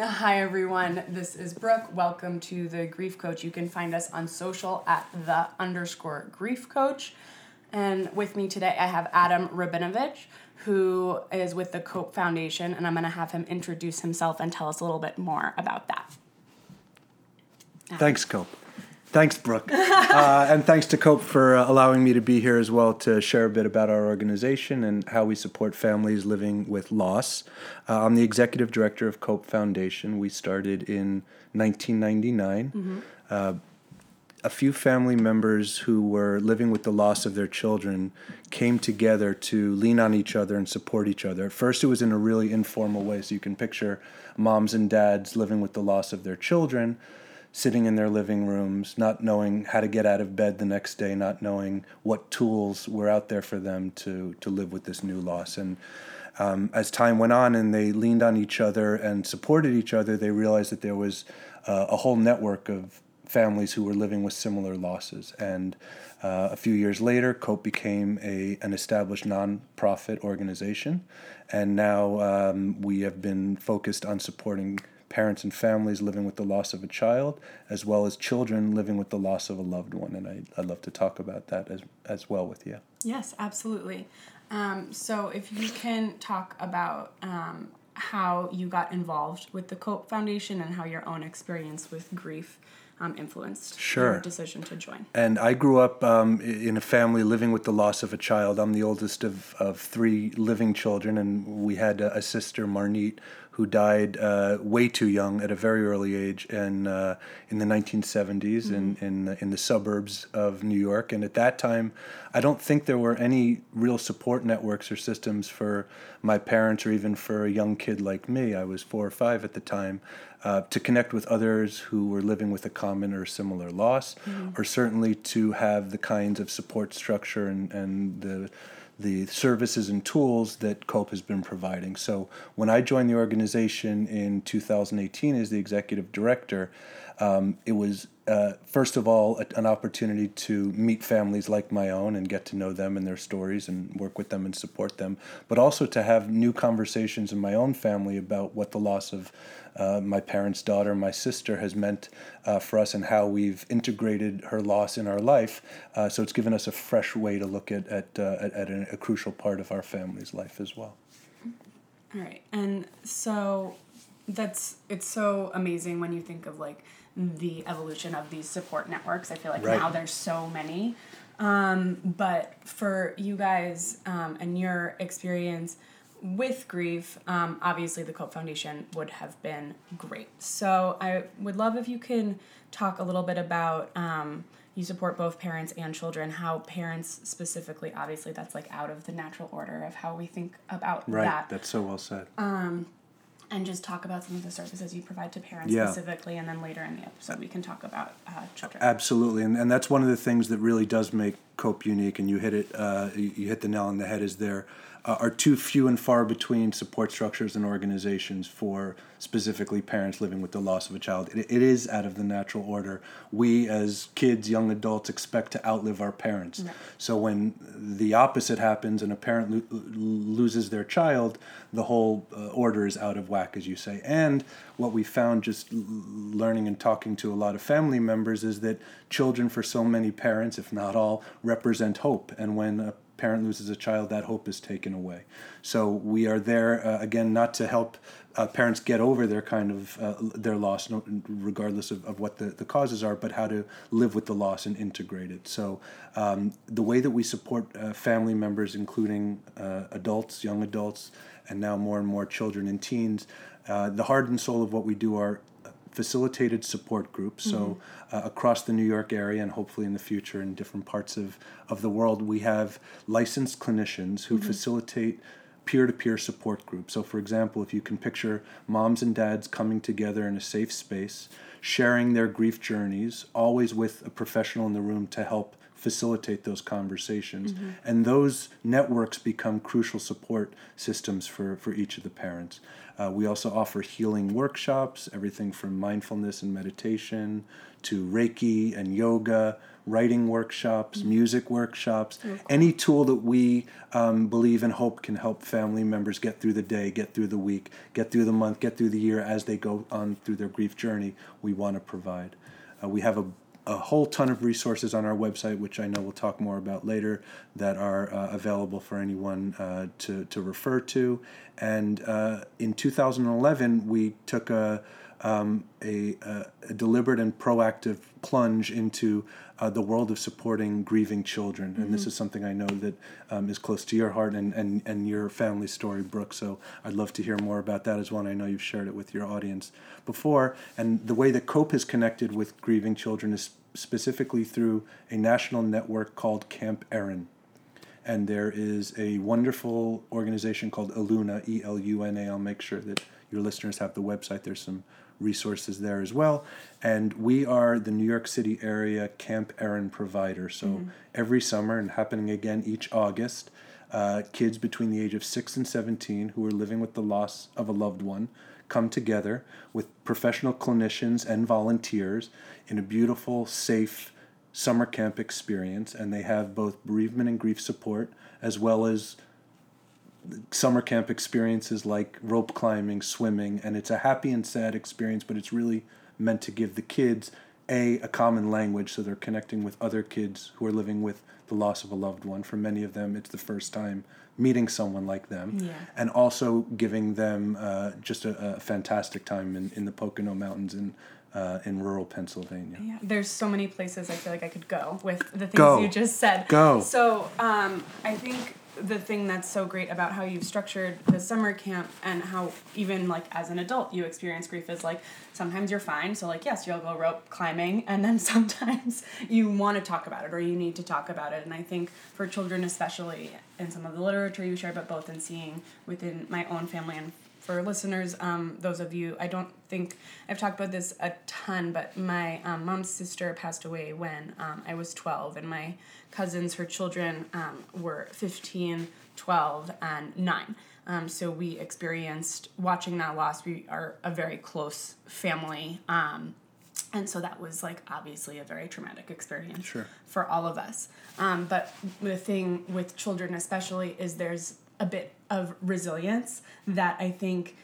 Hi, everyone. This is Brooke. Welcome to the Grief Coach. You can find us on social at the underscore Grief Coach. And with me today, I have Adam Rabinovitch, who is with the Cope Foundation, and I'm going to have him introduce himself and tell us a little bit more about that. Thanks, Cope. Thanks, Brooke. uh, and thanks to COPE for uh, allowing me to be here as well to share a bit about our organization and how we support families living with loss. Uh, I'm the executive director of COPE Foundation. We started in 1999. Mm-hmm. Uh, a few family members who were living with the loss of their children came together to lean on each other and support each other. At first, it was in a really informal way, so you can picture moms and dads living with the loss of their children sitting in their living rooms, not knowing how to get out of bed the next day, not knowing what tools were out there for them to to live with this new loss. And um, as time went on and they leaned on each other and supported each other, they realized that there was uh, a whole network of families who were living with similar losses. And uh, a few years later, COPE became a, an established nonprofit organization. And now um, we have been focused on supporting parents and families living with the loss of a child, as well as children living with the loss of a loved one. And I, I'd love to talk about that as, as well with you. Yes, absolutely. Um, so, if you can talk about um, how you got involved with the Cope Foundation and how your own experience with grief um, influenced sure. your decision to join. And I grew up um, in a family living with the loss of a child. I'm the oldest of, of three living children, and we had a, a sister, Marnite, who died uh, way too young at a very early age in, uh, in the 1970s mm-hmm. in, in, the, in the suburbs of New York. And at that time, I don't think there were any real support networks or systems for my parents or even for a young kid like me. I was four or five at the time. Uh, to connect with others who were living with a common or similar loss, mm-hmm. or certainly to have the kinds of support structure and, and the the services and tools that COPE has been providing. So when I joined the organization in 2018 as the executive director, um, it was uh, first of all a, an opportunity to meet families like my own and get to know them and their stories and work with them and support them, but also to have new conversations in my own family about what the loss of uh, my parents' daughter, my sister, has meant uh, for us and how we've integrated her loss in our life. Uh, so it's given us a fresh way to look at at, uh, at, at a, a crucial part of our family's life as well. All right, and so that's it's so amazing when you think of like the evolution of these support networks. I feel like right. now there's so many. Um, but for you guys um, and your experience with grief, um, obviously the Cope Foundation would have been great. So I would love if you can talk a little bit about um, you support both parents and children, how parents specifically, obviously that's like out of the natural order of how we think about right. that. Right, that's so well said. Um, and just talk about some of the services you provide to parents yeah. specifically, and then later in the episode we can talk about uh, children. Absolutely, and, and that's one of the things that really does make Cope unique, and you hit it, uh, you hit the nail on the head. Is there uh, are too few and far between support structures and organizations for specifically parents living with the loss of a child. It, it is out of the natural order. We, as kids, young adults, expect to outlive our parents. So when the opposite happens and a parent lo- loses their child, the whole uh, order is out of whack, as you say. And what we found just learning and talking to a lot of family members is that children, for so many parents, if not all, represent hope. And when a parent loses a child, that hope is taken away. So we are there uh, again, not to help uh, parents get over their kind of uh, their loss, regardless of, of what the, the causes are, but how to live with the loss and integrate it. So um, the way that we support uh, family members, including uh, adults, young adults, and now more and more children and teens, uh, the heart and soul of what we do are facilitated support groups. Mm-hmm. So, uh, across the New York area and hopefully in the future in different parts of, of the world, we have licensed clinicians who mm-hmm. facilitate peer to peer support groups. So, for example, if you can picture moms and dads coming together in a safe space, sharing their grief journeys, always with a professional in the room to help facilitate those conversations. Mm-hmm. And those networks become crucial support systems for, for each of the parents. Uh, we also offer healing workshops, everything from mindfulness and meditation to Reiki and yoga, writing workshops, mm-hmm. music workshops, okay. any tool that we um, believe and hope can help family members get through the day, get through the week, get through the month, get through the year as they go on through their grief journey, we want to provide. Uh, we have a a whole ton of resources on our website, which I know we'll talk more about later, that are uh, available for anyone uh, to, to refer to. And uh, in 2011, we took a, um, a, a, deliberate and proactive plunge into uh, the world of supporting grieving children. And mm-hmm. this is something I know that um, is close to your heart and, and, and your family story, Brooke. So I'd love to hear more about that as well. I know you've shared it with your audience before. And the way that COPE has connected with grieving children is specifically through a national network called Camp Erin. And there is a wonderful organization called Eluna, E L U N A. I'll make sure that your listeners have the website. There's some resources there as well. And we are the New York City area Camp Erin provider. So mm-hmm. every summer and happening again each August, uh, kids between the age of 6 and 17 who are living with the loss of a loved one come together with professional clinicians and volunteers in a beautiful, safe summer camp experience. And they have both bereavement and grief support as well as summer camp experiences like rope climbing, swimming, and it's a happy and sad experience, but it's really meant to give the kids a a common language so they're connecting with other kids who are living with the loss of a loved one. For many of them, it's the first time meeting someone like them, yeah. and also giving them uh, just a, a, fantastic time in, in the Pocono Mountains in uh, in rural Pennsylvania. Yeah, there's so many places I feel like I could go with the things go. you just said. Go. So um, I think the thing that's so great about how you've structured the summer camp and how even like as an adult you experience grief is like sometimes you're fine. So like yes you'll go rope climbing and then sometimes you want to talk about it or you need to talk about it. And i think for children especially in some of the literature you share but both in seeing within my own family and for listeners, um, those of you, I don't think I've talked about this a ton, but my um, mom's sister passed away when um, I was 12, and my cousins, her children, um, were 15, 12, and 9. Um, so we experienced watching that loss. We are a very close family. Um, and so that was like obviously a very traumatic experience sure. for all of us. Um, but the thing with children, especially, is there's a bit of resilience that I think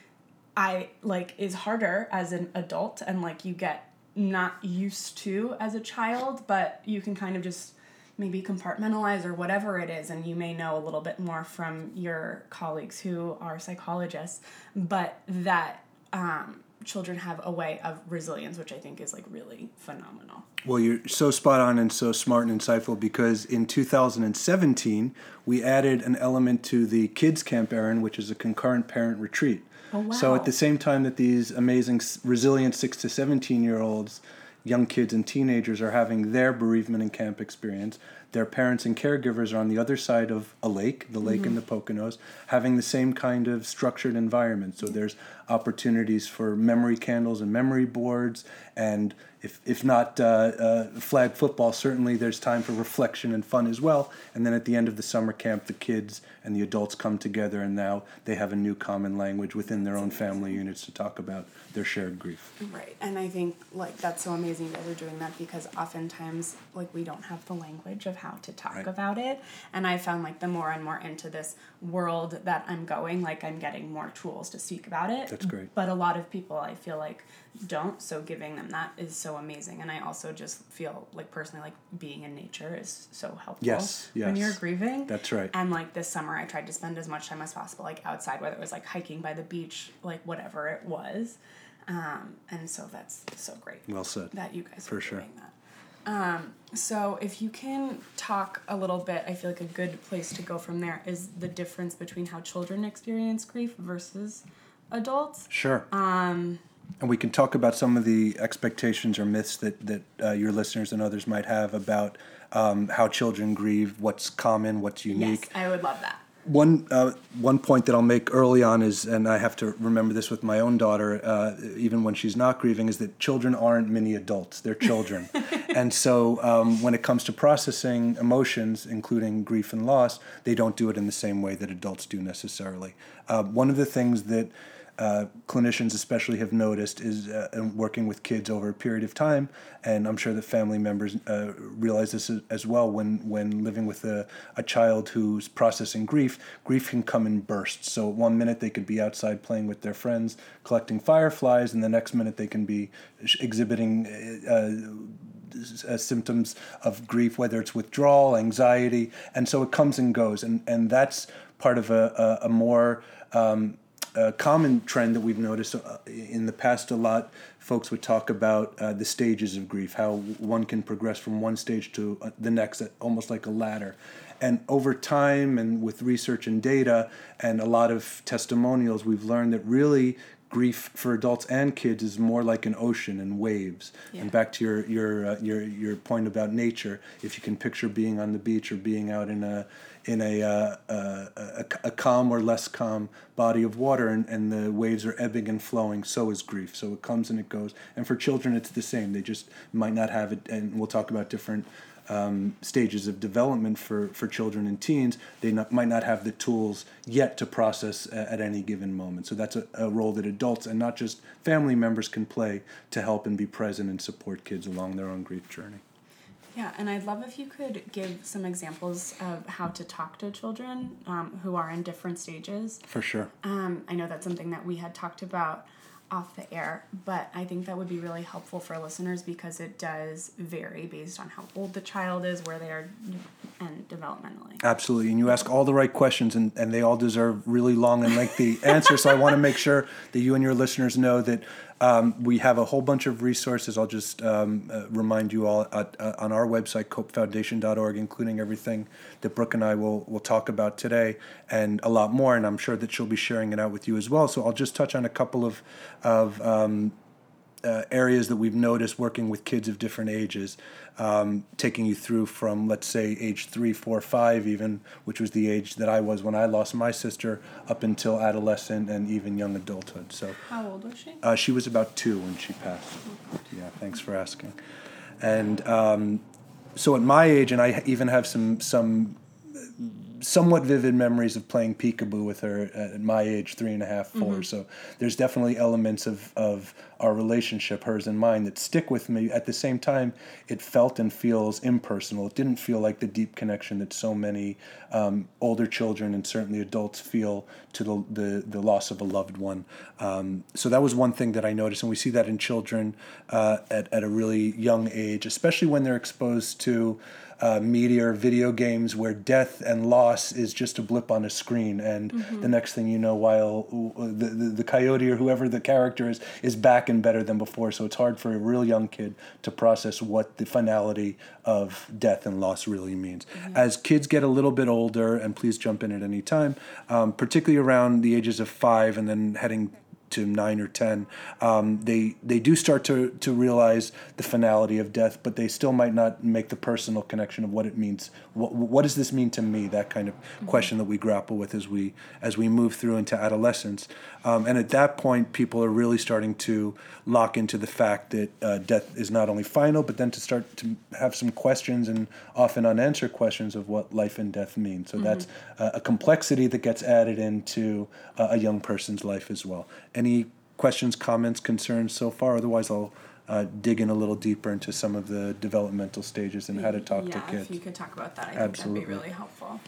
I like is harder as an adult and like you get not used to as a child, but you can kind of just maybe compartmentalize or whatever it is and you may know a little bit more from your colleagues who are psychologists but that um, children have a way of resilience which i think is like really phenomenal well you're so spot on and so smart and insightful because in 2017 we added an element to the kids camp Erin which is a concurrent parent retreat oh, wow. so at the same time that these amazing resilient 6 to 17 year olds young kids and teenagers are having their bereavement and camp experience their parents and caregivers are on the other side of a lake, the lake mm-hmm. in the Poconos, having the same kind of structured environment. So there's opportunities for memory candles and memory boards, and if, if not uh, uh, flag football, certainly there's time for reflection and fun as well. And then at the end of the summer camp, the kids and the adults come together, and now they have a new common language within their own family units to talk about their shared grief. Right, and I think like that's so amazing that they're doing that because oftentimes like we don't have the language of how to talk right. about it, and I found like the more and more into this world that I'm going, like I'm getting more tools to speak about it. That's great. But a lot of people I feel like don't, so giving them that is so amazing, and I also just feel like personally like being in nature is so helpful. Yes, yes. When you're grieving. That's right. And like this summer, I tried to spend as much time as possible like outside, whether it was like hiking by the beach, like whatever it was um, and so that's so great. Well said. That you guys for are sure. doing that. Um, so if you can talk a little bit, I feel like a good place to go from there is the difference between how children experience grief versus adults. Sure. Um, and we can talk about some of the expectations or myths that that uh, your listeners and others might have about um, how children grieve, what's common, what's unique. Yes, I would love that one uh, one point that I'll make early on is, and I have to remember this with my own daughter, uh, even when she's not grieving, is that children aren't mini adults; they're children, and so um, when it comes to processing emotions, including grief and loss, they don't do it in the same way that adults do necessarily. Uh, one of the things that uh, clinicians especially have noticed is uh, working with kids over a period of time, and I'm sure that family members uh, realize this as well when, when living with a, a child who's processing grief, grief can come in bursts. So one minute they could be outside playing with their friends, collecting fireflies, and the next minute they can be exhibiting uh, uh, symptoms of grief, whether it's withdrawal, anxiety, and so it comes and goes, and and that's part of a a, a more um, a common trend that we've noticed uh, in the past a lot folks would talk about uh, the stages of grief how one can progress from one stage to uh, the next almost like a ladder and over time and with research and data and a lot of testimonials we've learned that really grief for adults and kids is more like an ocean and waves. Yeah. And back to your your uh, your your point about nature, if you can picture being on the beach or being out in a in a, uh, uh, a, a, calm or less calm body of water and, and the waves are ebbing and flowing, so is grief. So it comes and it goes. And for children, it's the same. They just might not have it. And we'll talk about different um, stages of development for, for children and teens. They not, might not have the tools yet to process at, any given moment. So that's a, a role that adults and not just family members can play to help and be present and support kids along their own grief journey. Yeah, and I'd love if you could give some examples of how to talk to children um, who are in different stages. For sure. Um, I know that's something that we had talked about off the air, but I think that would be really helpful for listeners because it does vary based on how old the child is, where they are, and developmentally. Absolutely. And you ask all the right questions, and, and they all deserve really long and lengthy answers. So I want to make sure that you and your listeners know that um, we have a whole bunch of resources. I'll just um, uh, remind you all at, uh, on our website, copefoundation.org, including everything that Brooke and I will, will talk about today and a lot more. And I'm sure that she'll be sharing it out with you as well. So I'll just touch on a couple of, of um, uh, areas that we've noticed working with kids of different ages, um, taking you through from, let's say, age three, four, five, even, which was the age that I was when I lost my sister, up until adolescent and even young adulthood. So, how old was she? Uh, she was about two when she passed. Yeah, thanks for asking. And um, so, at my age, and I even have some some somewhat vivid memories of playing peekaboo with her at my age, three and a half, four. mm-hmm. So there's definitely elements of, of our relationship, hers and mine, that stick with me. At the same time, it felt and feels impersonal. It didn't feel like the deep connection that so many um, older children and certainly adults feel to the, the, the loss of a loved one. Um, so that was one thing that I noticed, and we see that in children uh, at, at a really young age, especially when they're exposed to uh, media or video games where death and loss is just a blip on a screen, and mm-hmm. the next thing you know, while the, the, the coyote or whoever the character is is back and better than before. So it's hard for a real young kid to process what the finality of death and loss really means. Mm-hmm. As kids get a little bit older, and please jump in at any time, um, particularly around the ages of five and then heading to nine or ten, um, they they do start to to realize the finality of death, but they still might not make the personal connection of what it means. What what does this mean to me? That kind of mm-hmm. question that we grapple with as we as we move through into adolescence, um, and at that point, people are really starting to lock into the fact that uh, death is not only final, but then to start to have some questions and often unanswered questions of what life and death mean. So mm-hmm. that's uh, a complexity that gets added into uh, a young person's life as well. Any questions, comments, concerns so far? Otherwise, I'll uh, dig in a little deeper into some of the developmental stages and how to talk yeah, to kids. if you could talk about that, I Absolutely. think that'd be really helpful.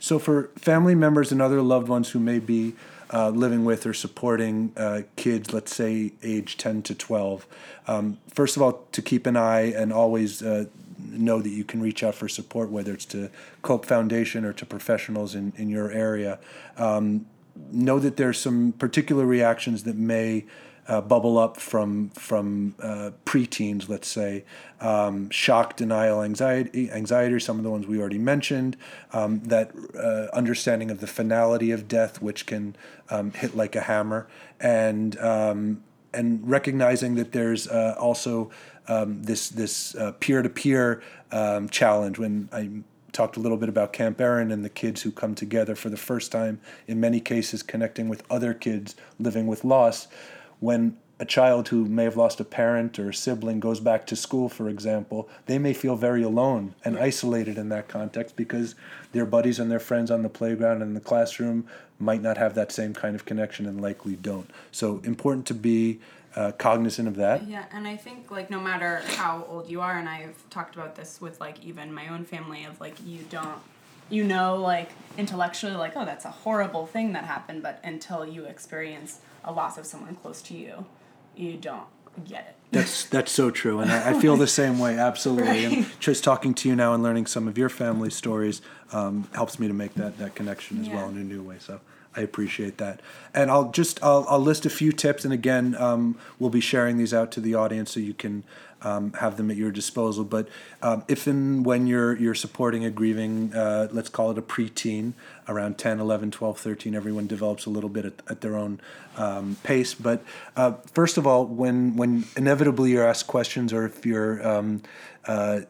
So, for family members and other loved ones who may be uh, living with or supporting uh, kids, let's say age 10 to 12. Um, first of all, to keep an eye and always uh, know that you can reach out for support, whether it's to Cope Foundation or to professionals in, in your area. Um, know that there's some particular reactions that may uh, bubble up from from uh, preteens, let's say, um, shock, denial, anxiety, anxiety, some of the ones we already mentioned, um, that uh, understanding of the finality of death, which can um, hit like a hammer, and um, and recognizing that there's uh, also um, this this peer to peer challenge. When I talked a little bit about Camp Erin and the kids who come together for the first time, in many cases connecting with other kids living with loss when a child who may have lost a parent or a sibling goes back to school, for example, they may feel very alone and isolated in that context because their buddies and their friends on the playground and in the classroom might not have that same kind of connection and likely don't. So important to be uh, cognizant of that. Yeah, and I think like no matter how old you are, and I've talked about this with like even my own family of like you don't you know like intellectually like oh that's a horrible thing that happened but until you experience a loss of someone close to you you don't get it that's that's so true and i, I feel the same way absolutely right. and just talking to you now and learning some of your family stories um, helps me to make that that connection as yeah. well in a new way so I appreciate that. And I'll just I'll, I'll list a few tips, and again, um, we'll be sharing these out to the audience so you can um, have them at your disposal. But um, if and when you're you're supporting a grieving, uh, let's call it a preteen, around 10, 11, 12, 13, everyone develops a little bit at, at their own um, pace. But uh, first of all, when when inevitably you're asked questions, or if you're um, uh,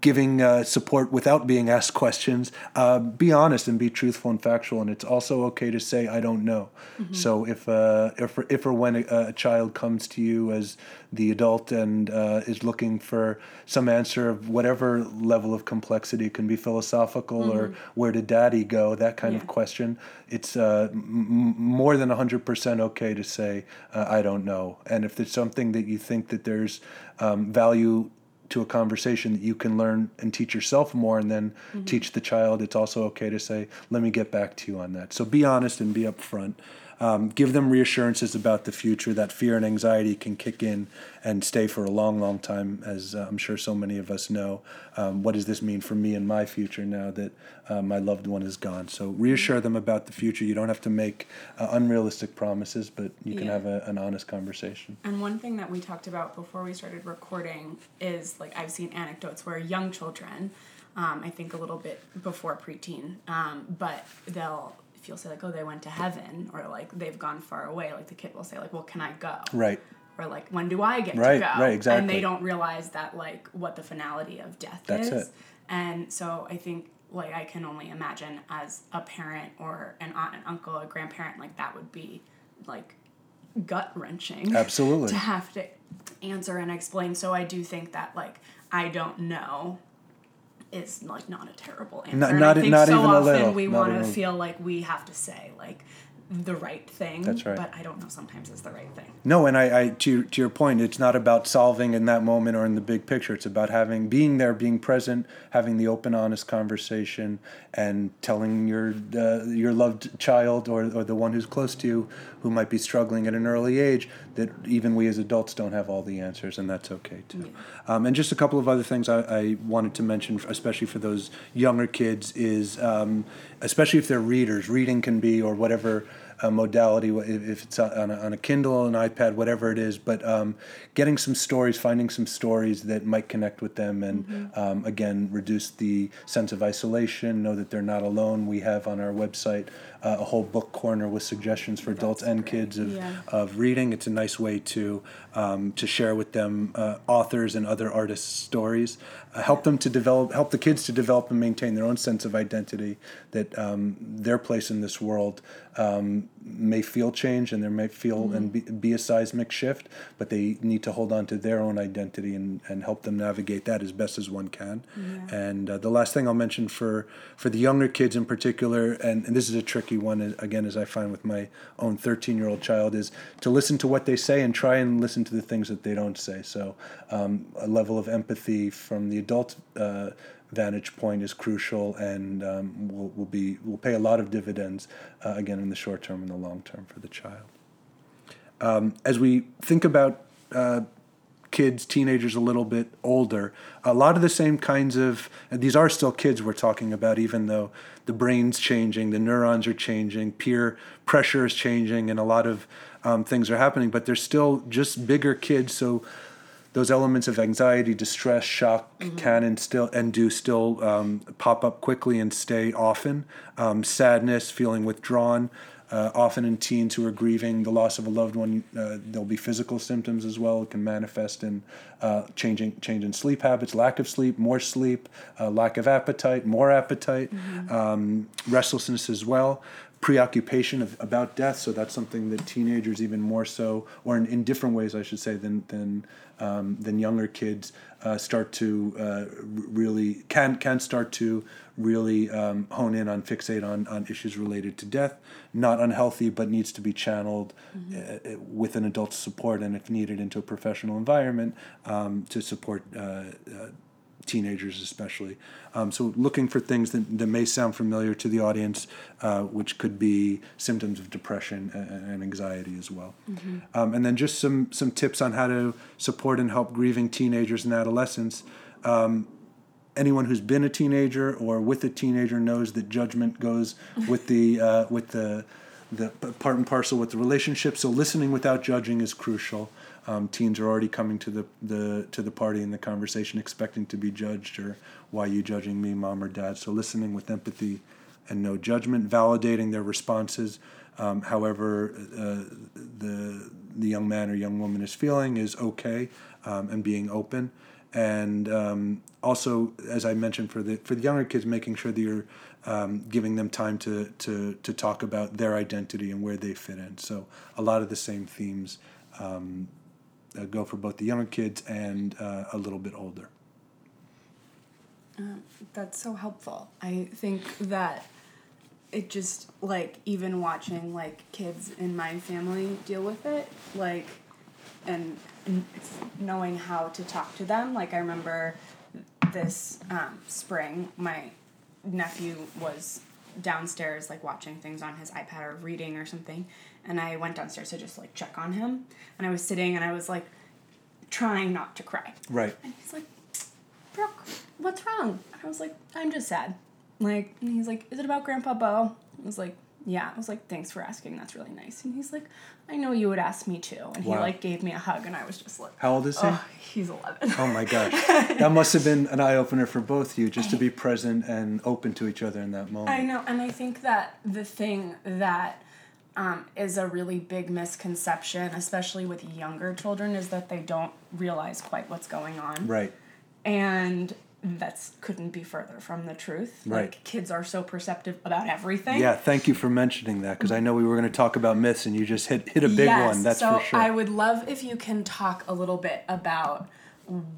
giving uh, support without being asked questions. Uh, be honest and be truthful and factual, and it's also okay to say I don't know. Mm-hmm. So if uh, if if or when a, a, child comes to you as the adult and uh, is looking for some answer of whatever level of complexity, it can be philosophical mm-hmm. or where did daddy go, that kind yeah. of question. It's uh, m- more than hundred percent okay to say uh, I don't know, and if there's something that you think that there's um, value to a conversation that you can learn and teach yourself more and then mm-hmm. teach the child. It's also okay to say let me get back to you on that. So be honest and be upfront um, give them reassurances about the future that fear and anxiety can kick in and stay for a long, long time, as uh, I'm sure so many of us know. Um, what does this mean for me and my future now that uh, my loved one is gone? So reassure them about the future. You don't have to make uh, unrealistic promises, but you can yeah. have a, an honest conversation. And one thing that we talked about before we started recording is like I've seen anecdotes where young children. Um, I think a little bit before preteen, um, but they'll if you'll say like, oh, they went to heaven, or like they've gone far away, like the kid will say like, well, can I go? Right. Or like, when do I get right, to go? Right, exactly. And they don't realize that like what the finality of death That's is. It. And so I think like I can only imagine as a parent or an aunt, an uncle, a grandparent, like that would be like gut wrenching. Absolutely. To have to answer and explain. So I do think that like I don't know is like not a terrible answer. Not, not, I think not so even often a little. we want to feel like we have to say like the right thing. That's right. But I don't know sometimes it's the right thing. No, and I, I to to your point, it's not about solving in that moment or in the big picture. It's about having being there, being present, having the open, honest conversation, and telling your uh, your loved child or or the one who's close to you who might be struggling at an early age that even we as adults don't have all the answers, and that's okay too. Yeah. Um, and just a couple of other things I, I, wanted to mention, especially for those younger kids, is um, especially if they're readers, reading can be or whatever a modality, if it's on a, on a Kindle, an iPad, whatever it is, but um, getting some stories, finding some stories that might connect with them, and mm-hmm. um, again, reduce the sense of isolation, know that they're not alone. We have on our website uh, a whole book corner with suggestions for adults and great. kids of, yeah. of reading. It's a nice way to um, to share with them uh, authors and other artists' stories, uh, help them to develop, help the kids to develop and maintain their own sense of identity, that um, their place in this world um, may feel change and there may feel mm-hmm. and be, be, a seismic shift, but they need to hold on to their own identity and, and help them navigate that as best as one can. Yeah. And uh, the last thing I'll mention for for the younger kids in particular, and, and this is a tricky one again, as I find with my own 13 year old child, is to listen to what they say and try and listen to the things that they don't say. So um, a level of empathy from the adult. Uh, vantage point is crucial and um, will, will be will pay a lot of dividends uh, again in the short term and the long term for the child. Um, as we think about uh, kids, teenagers a little bit older, a lot of the same kinds of these are still kids we're talking about, even though the brain's changing, the neurons are changing, peer pressure is changing, and a lot of um, things are happening. But they're still just bigger kids, so those elements of anxiety, distress, shock mm-hmm. can and still and do still um, pop up quickly and stay often. Um, sadness, feeling withdrawn. Uh, often in teens who are grieving the loss of a loved one, uh, there'll be physical symptoms as well. It can manifest in uh, changing change in sleep habits, lack of sleep, more sleep, uh, lack of appetite, more appetite, mm-hmm. um, restlessness as well preoccupation of, about death. So that's something that teenagers, even more so, or in, in different ways, I should say, than than um, than younger kids, uh, start to uh, really can can start to really um, hone in on fixate on on issues related to death. Not unhealthy, but needs to be channeled mm-hmm. uh, with an adult support, and if needed, into a professional environment um, to support uh, uh, teenagers especially. Um, so looking for things that, that may sound familiar to the audience, uh, which could be symptoms of depression and, and anxiety as well. Mm-hmm. Um, and then just some some tips on how to support and help grieving teenagers and adolescents. Um, anyone who's been a teenager or with a teenager knows that judgment goes with the uh, with the the part and parcel with the relationship. So listening without judging is crucial. Um, teens are already coming to the, the to the party in the conversation expecting to be judged or why you judging me, mom or dad. So listening with empathy and no judgment, validating their responses, um, however uh, the the young man or young woman is feeling is okay, um, and being open, and um, also as I mentioned for the for the younger kids, making sure that you're um, giving them time to to to talk about their identity and where they fit in. So a lot of the same themes um, uh, go for both the younger kids and uh, a little bit older. Uh, that's so helpful. I think that it just like even watching like kids in my family deal with it, like, and, knowing how to talk to them. Like I remember this um, spring, my nephew was downstairs like watching things on his iPad or reading or something and I went downstairs to just like check on him and I was sitting and I was like trying not to cry. Right. And he's like, Brooke, what's wrong? And I was like, I'm just sad. Like, and he's like, is it about Grandpa Bo? I was like, yeah. I was like, thanks for asking. That's really nice. And he's like, I know you would ask me too. And wow. he like gave me a hug, and I was just like, how old is he? Oh, he's eleven. oh my gosh, that must have been an eye opener for both of you, just to be present and open to each other in that moment. I know, and I think that the thing that um, is a really big misconception, especially with younger children, is that they don't realize quite what's going on. Right. And that's couldn't be further from the truth. Right. Like kids are so perceptive about everything. Yeah, thank you for mentioning that because I know we were going to talk about myths and you just hit hit a big yes, one. That's so for sure. I would love if you can talk a little bit about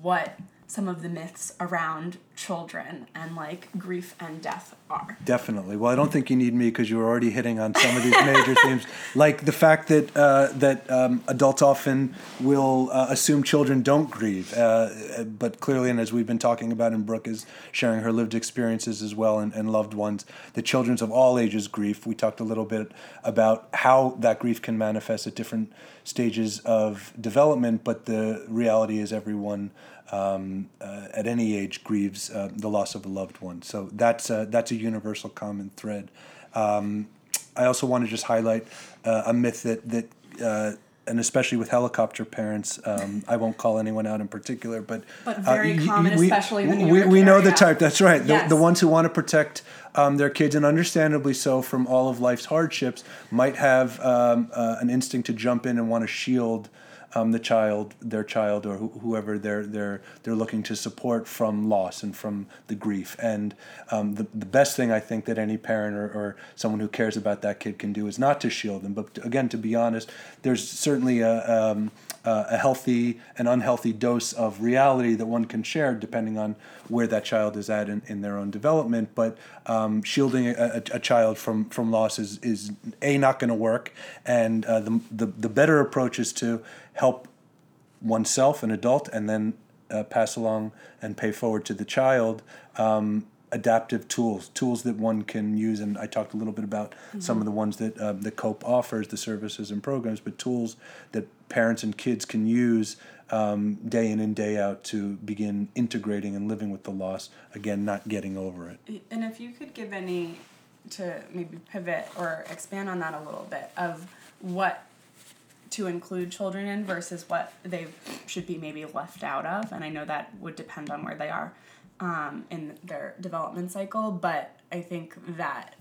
what some of the myths around children and like grief and death are. Definitely. Well, I don't think you need me because you were already hitting on some of these major themes, like the fact that uh, that um, adults often will uh, assume children don't grieve, uh, but clearly, and as we've been talking about, and Brooke is sharing her lived experiences as well, and, and loved ones, the children's of all ages grief. We talked a little bit about how that grief can manifest at different stages of development, but the reality is everyone um, uh, at any age grieves uh, the loss of a loved one. So that's a, that's a universal common thread. Um, I also want to just highlight uh, a myth that that uh, and especially with helicopter parents, um, I won't call anyone out in particular, but but very uh, common, we, especially we, we, we know the type. That's right. Yes. The, the ones who want to protect um, their kids, and understandably so, from all of life's hardships, might have um, uh, an instinct to jump in and want to shield um, the child, their child, or wh- whoever they're they're they're looking to support from loss and from the grief. And um, the the best thing I think that any parent or, or someone who cares about that kid can do is not to shield them, but to, again to be honest, there's certainly a um, uh, a healthy and unhealthy dose of reality that one can share depending on where that child is at in, in their own development. But um, shielding a, a, a, child from, from loss is, is A, not going to work. And uh, the, the, the better approach is to help oneself, an adult, and then uh, pass along and pay forward to the child um, adaptive tools, tools that one can use. And I talked a little bit about mm-hmm. some of the ones that uh, the COPE offers, the services and programs, but tools that parents and kids can use um, day in and day out to begin integrating and living with the loss. Again, not getting over it. And if you could give any to maybe pivot or expand on that a little bit of what to include children in versus what they should be maybe left out of. And I know that would depend on where they are um, in their development cycle, but I think that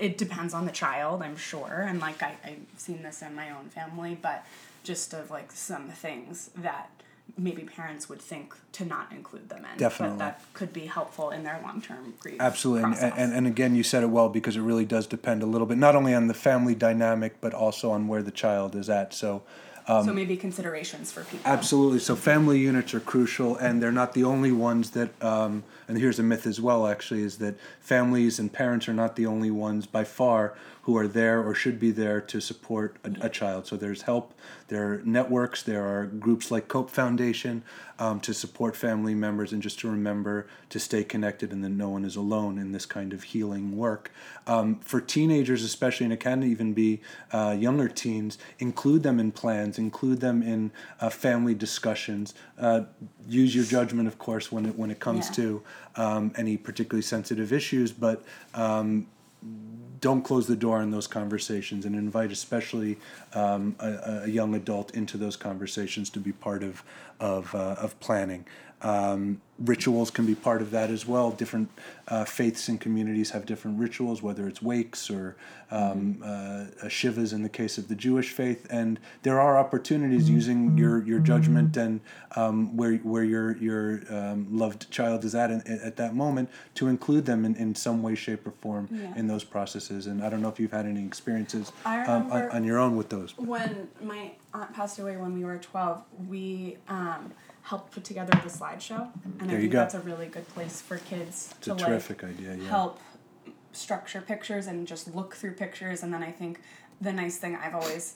it depends on the child, I'm sure. And like I, I've seen this in my own family, but just of like some things that maybe parents would think to not include them in. Definitely. But that could be helpful in their long term grief. Absolutely. And, and, and again, you said it well because it really does depend a little bit, not only on the family dynamic, but also on where the child is at. So, so maybe considerations for people. Absolutely. So family units are crucial, and they're not the only ones that. Um, and here's a myth as well. Actually, is that families and parents are not the only ones by far who are there or should be there to support a, a child. So there's help. There are networks. There are groups like Cope Foundation um, to support family members and just to remember to stay connected and that no one is alone in this kind of healing work. Um, for teenagers, especially, and it can even be uh, younger teens, include them in plans, include them in uh, family discussions. Uh, use your judgment, of course, when it when it comes Yeah. to um, any particularly sensitive issues, but. Um, don't close the door on those conversations and invite especially um, a, a young adult into those conversations to be part of of, uh, of planning um, rituals can be part of that as well. Different uh, faiths and communities have different rituals whether it's wakes or um, uh, shivas in the case of the Jewish faith. And there are opportunities using your, your judgment and um, where, where your, your um, loved child is at in, at that moment to include them in, in some way shape or form Yeah. in those processes. And I don't know if you've had any experiences um, on, on your own with those. when my aunt passed away when we were 12 we um, helped put together the slideshow. And There i think go. that's a really good place for kids it's to a like terrific idea yeah. help structure pictures and just look through pictures. And then i think the nice thing i've always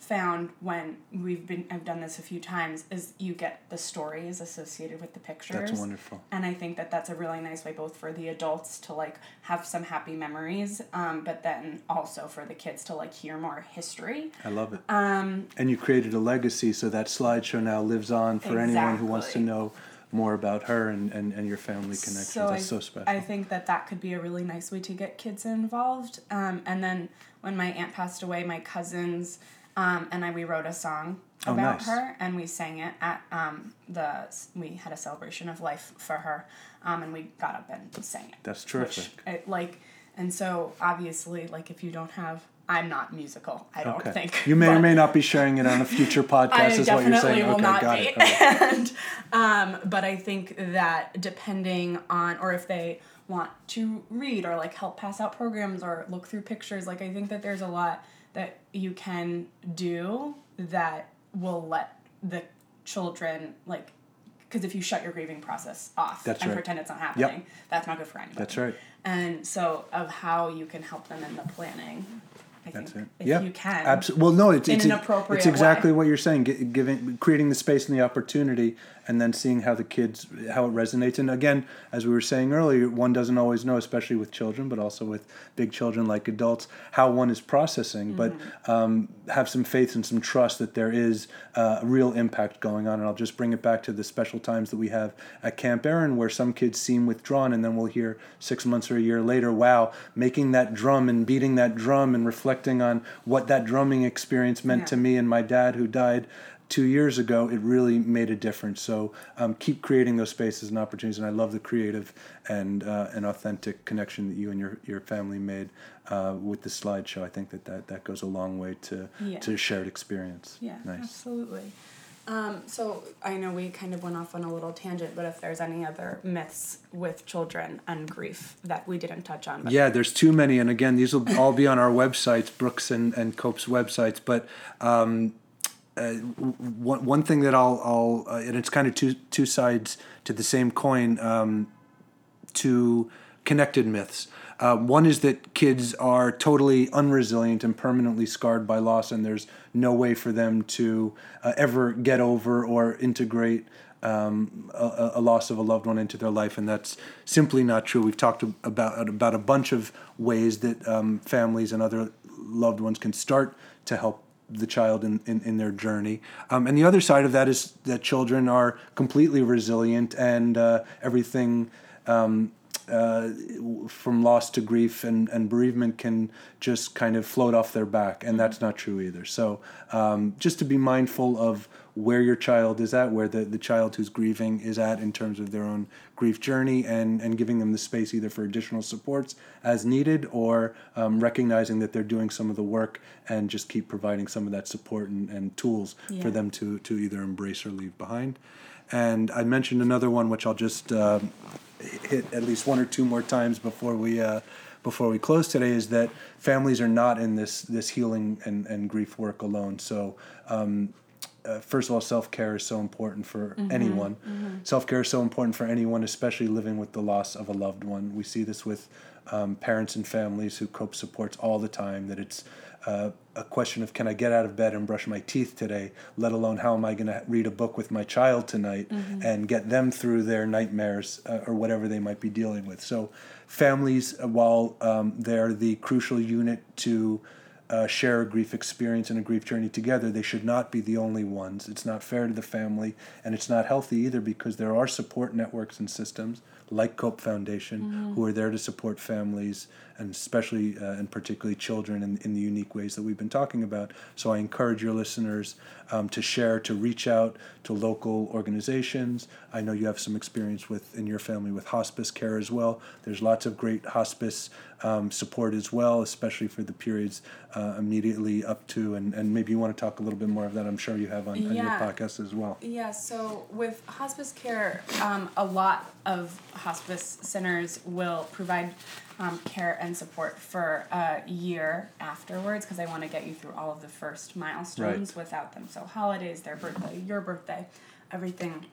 found when we've been i've done this a few times is you get the stories associated with the pictures. That's wonderful. And I think that that's a really nice way both for the adults to like have some happy memories, um, but then also for the kids to like hear more history. I love it. Um, and you created a legacy so that slideshow now lives on for anyone who wants to know more about her and, and, and your family connections so that's I, so special. I think that that could be a really nice way to get kids involved. Um, and then when my aunt passed away, my cousins um, and I we wrote a song Oh, about nice. her, and we sang it at um, the we had a celebration of life for her, um, and we got up and sang it. That's which terrific. Like, and so obviously, like if you don't have, I'm not musical. I don't okay think you may or may not be sharing it on a future podcast I is what you're definitely saying will okay not got be. it okay. and, um, but I think that depending on, or if they want to read or like help pass out programs or look through pictures, like I think that there's a lot that you can do that will let the children like. Because if you shut your grieving process off That's and right. pretend it's not happening, that's not good for anybody. that's right And so, of how you can help them in the planning, I That's think it. if yeah. you can, Absolutely. Well, no, it's it's, it's exactly way. what you're saying. gi- Giving, creating the space and the opportunity, and then seeing how the kids how it resonates. And again, as we were saying earlier, one doesn't always know, especially with children, but also with big children like adults, how one is processing. But Mm-hmm. um, have some faith and some trust that there is uh, a real impact going on. And I'll just bring it back to the special times that we have at Camp Erin, where some kids seem withdrawn, and then we'll hear six months or a year later, wow, making that drum and beating that drum and reflecting on what that drumming experience meant Yeah. to me and my dad who died two years ago, it really made a difference. So um, keep creating those spaces and opportunities. And I love the creative and uh, and authentic connection that you and your, your family made uh, with the slideshow. I think that, that that goes a long way to Yeah. to shared experience. Yeah, nice. absolutely. Um, so I know we kind of went off on a little tangent, but if there's any other myths with children and grief that we didn't touch on, Yeah, there's too many, and again, these will all be on our websites, Brooke's and, and Cope's websites. But um, uh, one one thing that I'll I'll uh, and it's kind of two two sides to the same coin. Um, two connected myths. Uh, one is that kids are totally unresilient and permanently scarred by loss, and there's no way for them to uh, ever get over or integrate um, a, a loss of a loved one into their life, and that's simply not true. We've talked about about a bunch of ways that um, families and other loved ones can start to help the child in, in, in their journey. Um, and the other side of that is that children are completely resilient and uh, everything um, uh, from loss to grief and, and bereavement can just kind of float off their back. And that's not true either. So um, just to be mindful of where your child is at, where the, the child who's grieving is at in terms of their own grief journey, and, and giving them the space either for additional supports as needed or um, recognizing that they're doing some of the work and just keep providing some of that support and, and tools yeah. for them to, to either embrace or leave behind. And I mentioned another one, which I'll just uh, hit at least one or two more times before we. Uh, before we close today is that families are not in this this healing and, and grief work alone. So um, uh, first of all, self care is so important for mm-hmm, anyone. Mm-hmm. Self care is so important for anyone, especially living with the loss of a loved one. We see this with um, parents and families who cope supports all the time. That it's uh, a question of can I get out of bed and brush my teeth today, let alone how am I going to read a book with my child tonight mm-hmm. and get them through their nightmares uh, or whatever they might be dealing with. So, families, uh, while um, they're the crucial unit to uh, share a grief experience and a grief journey together, they should not be the only ones. It's not fair to the family, and it's not healthy either because there are support networks and systems like Cope Foundation mm-hmm. who are there to support families and especially uh, and particularly children in, in the unique ways that we've been talking about. So I encourage your listeners um, to share, to reach out to local organizations. I know you have some experience with in your family with hospice care as well. There's lots of great hospice um, support as well, especially for the periods uh, immediately up to and, and maybe you want to talk a little bit more of that. I'm sure you have on, on your podcast as well. Yeah. So with hospice care, um, a lot of hospice centers will provide um, care and support for a year afterwards because I want to get you through all of the first milestones right. without them. So holidays, their birthday, your birthday, everything.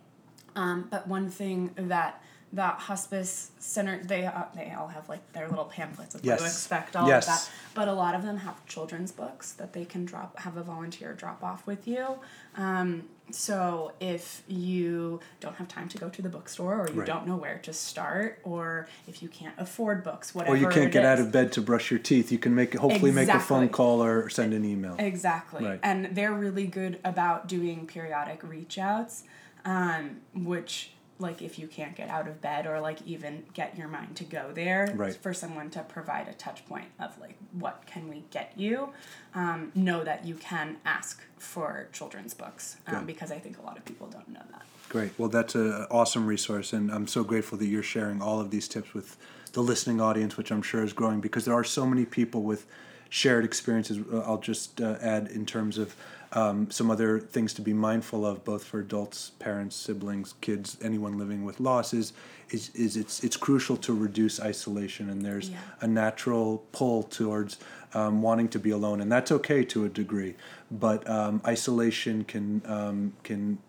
Um, but one thing that the hospice center they uh, they all have like their little pamphlets of yes. what to expect all yes. of that but a lot of them have children's books that they can drop have a volunteer drop off with you um, so if you don't have time to go to the bookstore or you right. don't know where to start or if you can't afford books whatever or you can't get is. out of bed to brush your teeth you can make hopefully exactly. make a phone call or send an email exactly right. and they're really good about doing periodic reach outs um, which like if you can't get out of bed or like even get your mind to go there right. for someone to provide a touch point of like what can we get you um, know that you can ask for children's books um, because i think a lot of people don't know that. Great. Well that's an awesome resource and i'm so grateful that you're sharing all of these tips with the listening audience which i'm sure is growing because there are so many people with shared experiences i'll just uh, add in terms of um, some other things to be mindful of, both for adults, parents, siblings, kids, anyone living with loss, is is, is it's it's crucial to reduce isolation, and there's yeah. a natural pull towards um, wanting to be alone, and that's okay to a degree. But um, isolation can um, can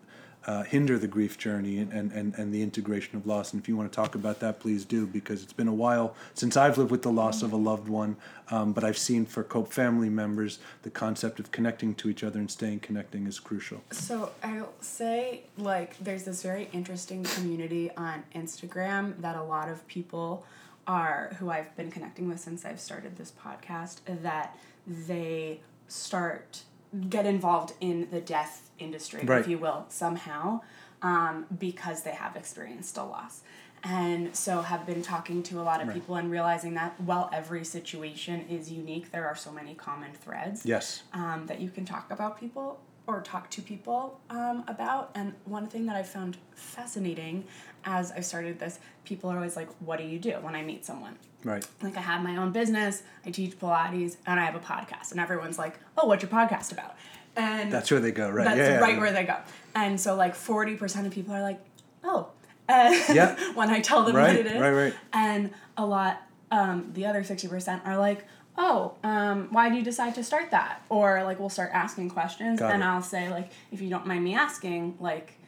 uh, hinder the grief journey and, and, and the integration of loss. And if you want to talk about that, please do, because it's been a while since I've lived with the loss of a loved one. Um, but I've seen for COPE family members, the concept of connecting to each other and staying connecting is crucial. So I'll say, like, there's this very interesting community on Instagram that a lot of people are, who I've been connecting with since I've started this podcast, that they start get involved in the death industry, right. if you will, somehow, um, because they have experienced a loss. And so have been talking to a lot of right. people and realizing that while every situation is unique, there are so many common threads. Yes. Um, that you can talk about people or talk to people um, about. And one thing that I found fascinating as I started this, people are always like, What do you do when I meet someone? Right. Like, I have my own business, I teach Pilates, and I have a podcast. And everyone's like, Oh, what's your podcast about? And that's where they go, right? That's yeah, right yeah. where they go. And so, like, 40% of people are like, Oh. Yeah. when I tell them right, what it is. Right, right. And a lot, um, the other 60% are like, oh, um, why do you decide to start that? Or like we'll start asking questions Got and it. I'll say like, if you don't mind me asking, like,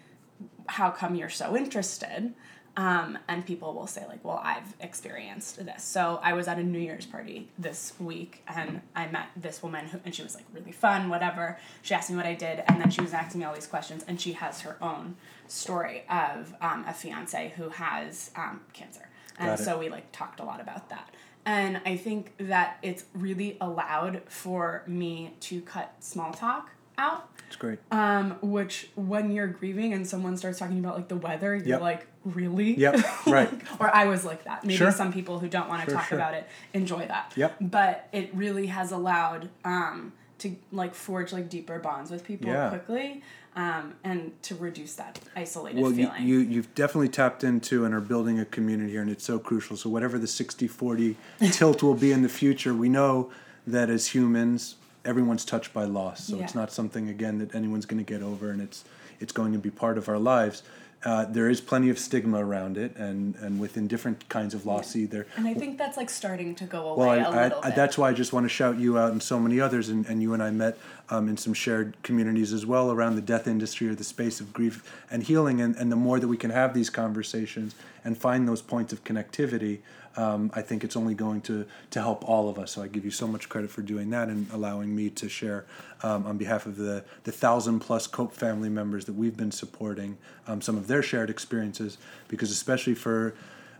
how come you're so interested? Um, and people will say like, well, I've experienced this. So I was at a New Year's party this week and I met this woman who, and she was like really fun, whatever. She asked me what I did and then she was asking me all these questions and she has her own story of um, a fiance who has um, cancer. And so we like talked a lot about that. And I think that it's really allowed for me to cut small talk out. It's great. Um, which when you're grieving and someone starts talking about like the weather, you're yep. like, really? Yep. Right. like, or I was like that. Maybe sure. some people who don't want to sure, talk sure. about it enjoy that. Yep. But it really has allowed um, to like forge like deeper bonds with people yeah. quickly. um, and to reduce that isolated well, feeling. You, you, you've definitely tapped into and are building a community here, and it's so crucial. So, whatever the 60 40 tilt will be in the future, we know that as humans, everyone's touched by loss. So, Yeah. it's not something, again, that anyone's going to get over, and it's, it's going to be part of our lives. Uh, there is plenty of stigma around it, and, and within different kinds of loss, either. and I think that's like starting to go Well, away I, a I, little I, bit. that's why I just want to shout you out and so many others, and, and you and I met um, in some shared communities as well around the death industry or the space of grief and healing. And, and the more that we can have these conversations and find those points of connectivity, um, I think it's only going to, to help all of us. So I give you so much credit for doing that and allowing me to share um, on behalf of the, the thousand plus COPE family members that we've been supporting um, some of their shared experiences, because especially for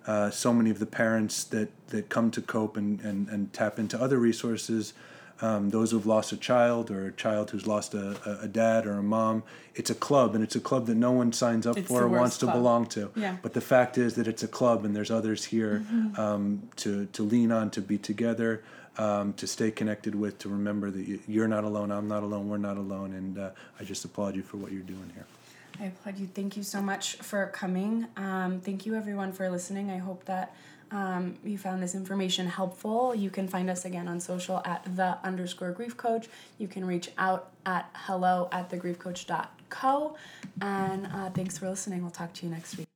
uh, so many of the parents that, that come to cope and, and, and tap into other resources um, those who've lost a child or a child who's lost a, a, dad or a mom it's a club and it's a club that no one signs up It's for or wants worst to belong to Yeah. but the fact is that it's a club and there's others here um, to, to lean on to be together um, to stay connected with to remember that you- you're not alone i'm not alone we're not alone and uh, i just applaud you for what you're doing here I applaud you. Thank you so much for coming. Um, thank you, everyone, for listening. I hope that um, you found this information helpful. You can find us again on social at the underscore grief coach. You can reach out at hello at thegriefcoach.co. And uh, thanks for listening. We'll talk to you next week.